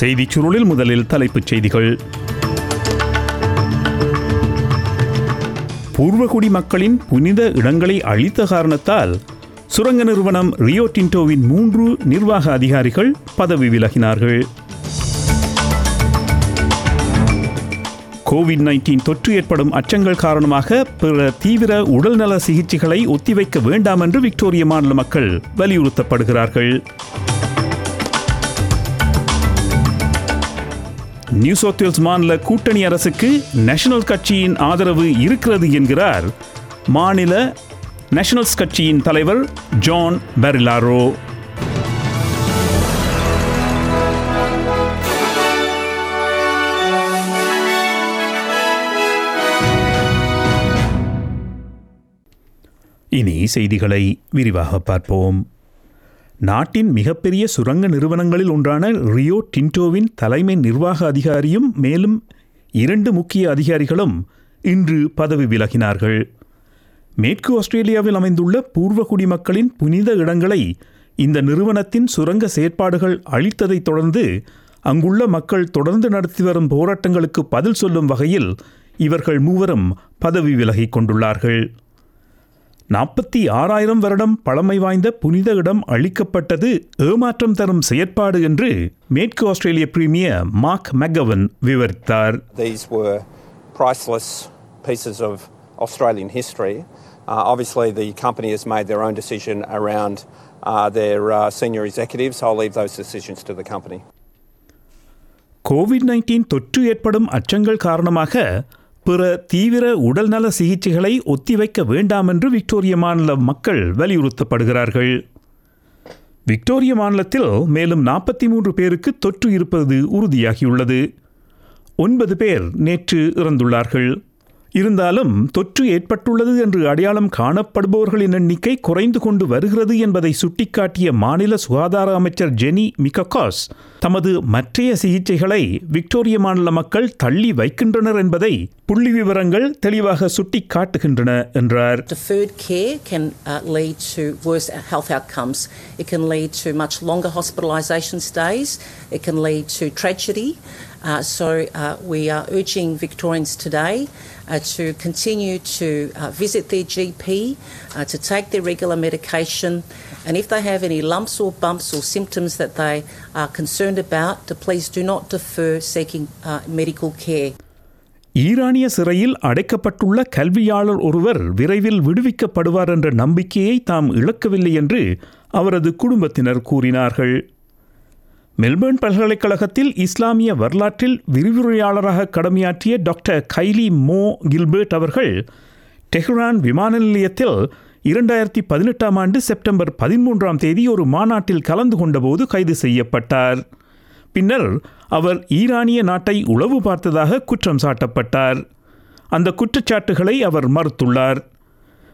செய்திச் சுருளில் முதலில் தலைப்புச் செய்திகள். பூர்வகுடி மக்களின் புனித இடங்களை அழித்த காரணத்தால் சுரங்க நிறுவனம் ரியோ டின்டோவின் மூன்று நிர்வாக அதிகாரிகள் பதவி விலகினார்கள். கோவிட் நைன்டீன் தொற்று ஏற்படும் அச்சங்கள் காரணமாக பிற தீவிர உடல்நல சிகிச்சைகளை ஒத்திவைக்க வேண்டாம் என்று விக்டோரிய மாநில மக்கள் வலியுறுத்தப்படுகிறார்கள். நியூ சவுத் வேல்ஸ் மாநில கூட்டணி அரசுக்கு நேஷனல் கட்சியின் ஆதரவு இருக்கிறது என்கிறார் மாநில நேஷனல்ஸ் கட்சியின் தலைவர் ஜான் பெரிலாரோ இனி செய்திகளை விரிவாக பார்ப்போம். நாட்டின் மிகப்பெரிய சுரங்க நிறுவனங்களில் ஒன்றான ரியோ டின்டோவின் தலைமை நிர்வாக அதிகாரியும் மேலும் இரண்டு முக்கிய அதிகாரிகளும் இன்று பதவி விலகினார்கள். மேற்கு ஆஸ்திரேலியாவில் அமைந்துள்ள பூர்வ குடிமக்களின் புனித இடங்களை இந்த நிறுவனத்தின் சுரங்க செயற்பாடுகள் அளித்ததைத் தொடர்ந்து அங்குள்ள மக்கள் தொடர்ந்து நடத்தி வரும் போராட்டங்களுக்கு பதில் சொல்லும் வகையில் இவர்கள் மூவரும் பதவி விலகிக் கொண்டுள்ளார்கள். நாற்பத்தி ஆறாயிரம் வருடம் பழமை வாய்ந்த புனித இடம் அளிக்கப்பட்டது ஏமாற்றம் தரும் செயற்பாடு என்று மேற்கு ஆஸ்திரேலிய பிரீமியர் மார்க் மெக்கவன் விவரித்தார் These were priceless pieces of Australian history. Uh, obviously, the company has made their own decision around uh, their uh, senior executives. I'll leave those decisions to the company. COVID nineteen தொற்று ஏற்படும் அச்சங்கள் காரணமாக பிற தீவிர உடல்நல சிகிச்சைகளை ஒத்திவைக்க வேண்டாம் என்று விக்டோரிய மாநில மக்கள் வலியுறுத்தப்படுகிறார்கள். விக்டோரிய மாநிலத்தில் மேலும் நாற்பத்தி மூன்று பேருக்கு தொற்று இருப்பது உறுதியாகியுள்ளது. ஒன்பது பேர் நேற்று இறந்துள்ளார்கள். இருந்தாலும் தொற்று ஏற்பட்டுள்ளது என்று அடையாளம் காணப்படுபவர்களின் எண்ணிக்கை குறைந்து கொண்டு வருகிறது என்பதை சுட்டிக்காட்டிய மாநில சுகாதார அமைச்சர் ஜெனி மிககாஸ் தமது மற்றைய சிகிச்சைகளை விக்டோரிய மாநில மக்கள் தள்ளி வைக்கின்றனர் என்பதை புள்ளி விவரங்கள் தெளிவாக சுட்டிக்காட்டுகின்றன என்றார் Deferred care can uh, lead to worse health outcomes. It can lead to much longer hospitalisation stays. It can lead to tragedy. Uh, so uh, we are urging Victorians today uh, to continue to uh, visit their GP, uh, to take their regular medication, and if they have any lumps or bumps or symptoms that they are concerned about, to please do not defer seeking uh, medical care. ஈரானிய சிறையில் அடைக்கப்பட்டுள்ள கல்வியாளர் ஒருவர் விரைவில் விடுவிக்கப்படுவார் என்ற நம்பிக்கையை தாம் இழக்கவில்லை என்று அவரது குடும்பத்தினர் கூறினார்கள் மெல்பர்ன் பல்கலைக்கழகத்தில் இஸ்லாமிய வரலாற்றில் விரிவுரையாளராக கடமையாற்றிய டாக்டர் கைலி மோ கில்பர்ட் அவர்கள் டெஹ்ரான் விமான நிலையத்தில் இரண்டாயிரத்தி பதினெட்டாம் ஆண்டு செப்டம்பர் பதிமூன்றாம் தேதி ஒரு மாநாட்டில் கலந்து கொண்டபோது கைது செய்யப்பட்டார். பின்னர் அவர் ஈரானிய நாட்டை உளவு பார்த்ததாக குற்றம் சாட்டப்பட்டார். அந்த குற்றச்சாட்டுகளை அவர் மறுத்துள்ளார்.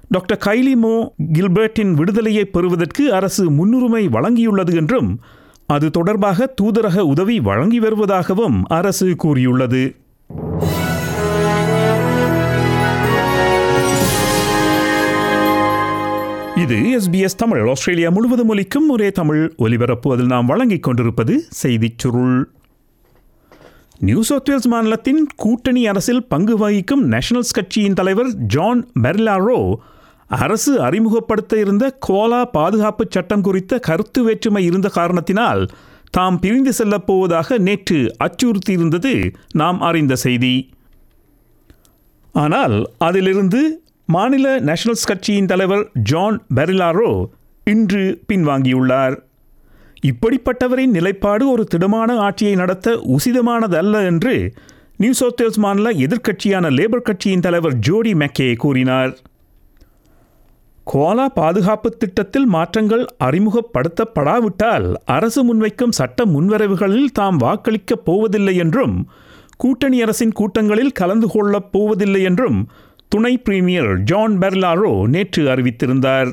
டாக்டர் கைலிமோ கில்பர்ட்டின் விடுதலையை பெறுவதற்கு அரசு முன்னுரிமை வழங்கியுள்ளது என்றும் அது தொடர்பாக தூதரக உதவி வழங்கி வருவதாகவும் அரசு கூறியுள்ளது. இது எஸ்பிஎஸ் தமிழ். ஆஸ்திரேலியா முழுவதும் ஒலிக்கும் ஒரே தமிழ் ஒலிபரப்பு. அதில் நாம் வழங்கிக் கொண்டிருப்பது செய்திச் சுருள். நியூ சவுத் வேல்ஸ் மாநிலத்தின் கூட்டணி அரசில் பங்கு வகிக்கும் நேஷனல்ஸ் கட்சியின் தலைவர் ஜான் மெர்லாரோ அரசு அறிமுகப்படுத்த இருந்த கோலா பாதுகாப்பு சட்டம் குறித்த கருத்து வேற்றுமை இருந்த காரணத்தினால் தாம் பிரிந்து செல்லப் போவதாக நேற்று அச்சுறுத்தியிருந்தது நாம் அறிந்த செய்தி. ஆனால் அதிலிருந்து மாநில நேஷனல்ஸ் கட்சியின் தலைவர் ஜான் பெரிலாரோ இன்று பின்வாங்கியுள்ளார். இப்படிப்பட்டவரின் நிலைப்பாடு ஒரு திடமான ஆட்சியை நடத்த உசிதமானதல்ல என்று நியூ சவுத் வேல்ஸ் மாநில எதிர்க்கட்சியான லேபர் கட்சியின் தலைவர் ஜோடி மெக்கே கூறினார். கோலா பாதுகாப்பு திட்டத்தில் மாற்றங்கள் அறிமுகப்படுத்தப்படாவிட்டால் அரசு முன்வைக்கும் சட்ட முன்வரைவுகளில் தாம் வாக்களிக்கப் போவதில்லை என்றும் கூட்டணி அரசின் கூட்டங்களில் கலந்து கொள்ளப் போவதில்லை என்றும் துணை பிரீமியர் ஜான் பெர்லாரோ நேற்று அறிவித்திருந்தார்.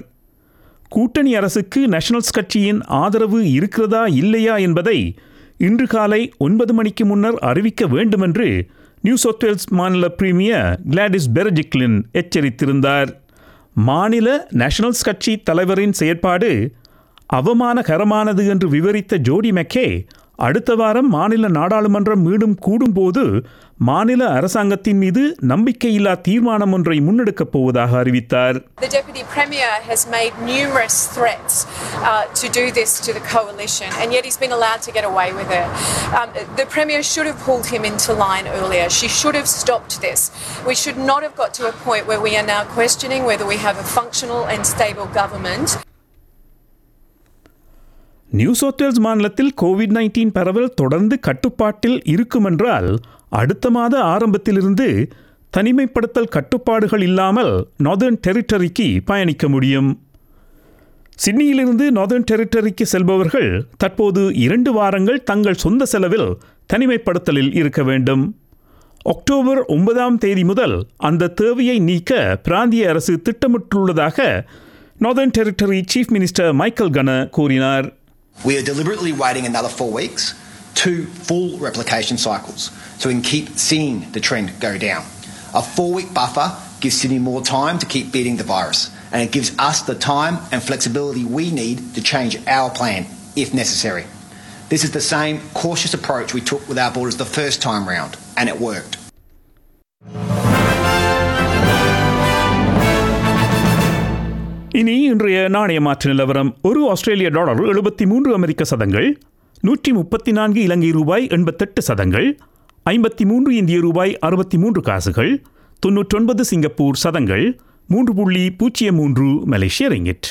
கூட்டணி அரசுக்கு நேஷனல்ஸ் கட்சியின் ஆதரவு இருக்கிறதா இல்லையா என்பதை இன்று காலை ஒன்பது மணிக்கு முன்னர் அறிவிக்க வேண்டுமென்று நியூ சவுத் வேல்ஸ் மாநில பிரீமியர் கிளாடிஸ் பெர்ஜிக்லின் எச்சரித்திருந்தார். மாநில நேஷனல்ஸ் கட்சி தலைவரின் செயற்பாடு அவமானகரமானது என்று விவரித்த ஜோடி மெக்கே அடுத்த வாரம் மாநில நாடாளுமன்றம் மீண்டும் கூடும்போது மாநில அரசாங்கத்தின் மீது நம்பிக்கையில்லா தீர்மானம் ஒன்றை முன்னெடுக்கப் போவதாக அறிவித்தார் The Deputy Premier has made numerous threats uh, to do this to the coalition, and yet he's been allowed to get away with it. Um, the Premier should have pulled him into line earlier. She should have stopped this. We should not have got to a point where we are now questioning whether we have a functional and stable government. New South மாநிலத்தில் Covid nineteen பரவல் தொடர்ந்து கட்டுப்பாட்டில் இருக்குமென்றால் அடுத்த மாத ஆரம்பத்திலிருந்து தனிமைப்படுத்தல் கட்டுப்பாடுகள் இல்லாமல் நார்தர்ன் டெரிட்டரிக்கு பயணிக்க முடியும். சிட்னியிலிருந்து நார்தர்ன் டெரிட்டரிக்கு செல்பவர்கள் தற்போது இரண்டு வாரங்கள் தங்கள் சொந்த செலவில் தனிமைப்படுத்தலில் இருக்க வேண்டும். அக்டோபர் ஒன்பதாம் தேதி முதல் அந்த தேவையை நீக்க பிராந்திய அரசு திட்டமிட்டுள்ளதாக northern territory chief minister Michael Gunner கூறினார். We are deliberately waiting another four weeks, two full replication cycles, so we can keep seeing the trend go down. A four week buffer gives Sydney more time to keep beating the virus, and it gives us the time and flexibility we need to change our plan if necessary. This is the same cautious approach we took with our borders the first time round, and it worked. இன்றைய நாணய மாற்று நிலவரம். ஒரு ஆஸ்திரேலிய dollar எழுபத்தி மூன்று அமெரிக்க சதங்கள் நூற்றி முப்பத்தி நான்கு இலங்கை ரூபாய் எண்பத்தெட்டு சதங்கள் ஐம்பத்தி மூன்று இந்திய ரூபாய் அறுபத்தி மூன்று காசுகள் தொன்னூற்றொன்பது சிங்கப்பூர் சதங்கள் மூன்று புள்ளி பூஜ்ஜியம் மூன்று மலேசிய ரிங்கிட்.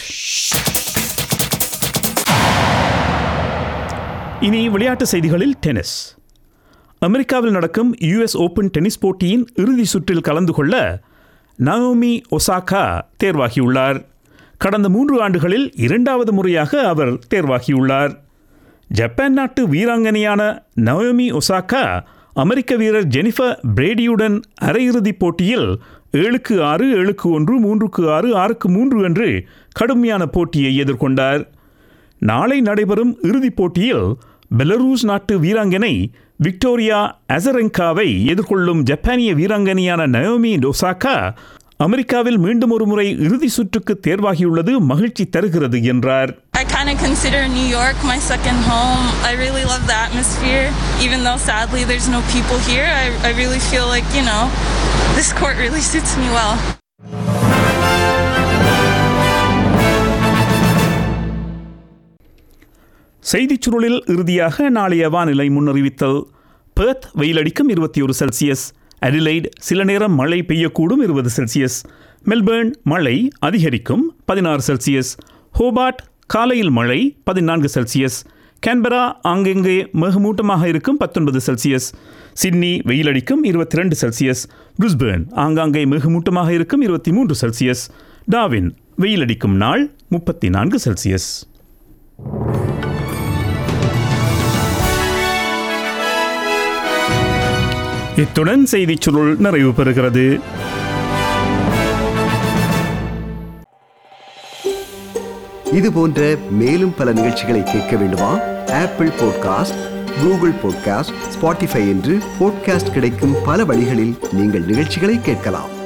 இனி விளையாட்டு செய்திகளில் டென்னிஸ். அமெரிக்காவில் நடக்கும் யுஎஸ் ஓபன் டென்னிஸ் போட்டியின் இறுதி சுற்றில் கலந்து கொள்ள நவோமி ஒசாகா தேர்வாகியுள்ளார். கடந்த மூன்று ஆண்டுகளில் இரண்டாவது முறையாக அவர் தேர்வாகியுள்ளார். ஜப்பான் நாட்டு வீராங்கனையான நவோமி ஒசாகா அமெரிக்க வீரர் ஜெனிஃபர் பிரேடியுடன் அரையிறுதிப் போட்டியில் ஏழுக்கு ஆறு ஏழுக்கு ஒன்று மூன்றுக்கு ஆறு ஆறுக்கு மூன்று என்று கடுமையான போட்டியை எதிர்கொண்டார். நாளை நடைபெறும் இறுதிப் போட்டியில் பெலரூஸ் நாட்டு வீராங்கனை விக்டோரியா அசரெங்காவை எதிர்கொள்ளும் ஜப்பானிய வீராங்கனையான நயோமி டோசாக்கா அமெரிக்காவில் மீண்டும் ஒரு முறை இறுதி சுற்றுக்கு தேர்வாகியுள்ளது மகிழ்ச்சி தருகிறது என்றார் I kind of consider New York my second home. I really love the atmosphere. Even though sadly there's no people here, I, I really feel like, you know, this court really suits me well. செய்திச் சுருளில் இறுதியாக நாளைய வானிலை முன்னறிவித்தல் Perth வெயிலடிக்கும் இருபத்தி ஒரு Celsius Adelaide சில நேரம் மழை பெய்யக்கூடும் இருபது செல்சியஸ். மெல்பேர்ன் மழை அதிகரிக்கும் பதினாறு செல்சியஸ். ஹோபார்ட் காலையில் மழை பதினான்கு செல்சியஸ். கேன்பரா அங்கெங்கே மிகமூட்டமாக இருக்கும் பத்தொன்பது செல்சியஸ். சிட்னி வெயிலடிக்கும் இருபத்தி ரெண்டு செல்சியஸ். பிரிஸ்பேர்ன் ஆங்காங்கே மிகமூட்டமாக இருக்கும் இருபத்தி மூன்று செல்சியஸ். டாவின் வெயிலடிக்கும் நாள் முப்பத்தி நான்கு செல்சியஸ். இத்துடன் செய்திச் சுருள் நிறைவு பெறுகிறது. இது போன்ற மேலும் பல நிகழ்ச்சிகளை கேட்க வேண்டுமா? Apple podcast Google podcast Spotify என்று பாட்காஸ்ட் கிடைக்கும் பல வழிகளில் நீங்கள் நிகழ்ச்சிகளை கேட்கலாம்.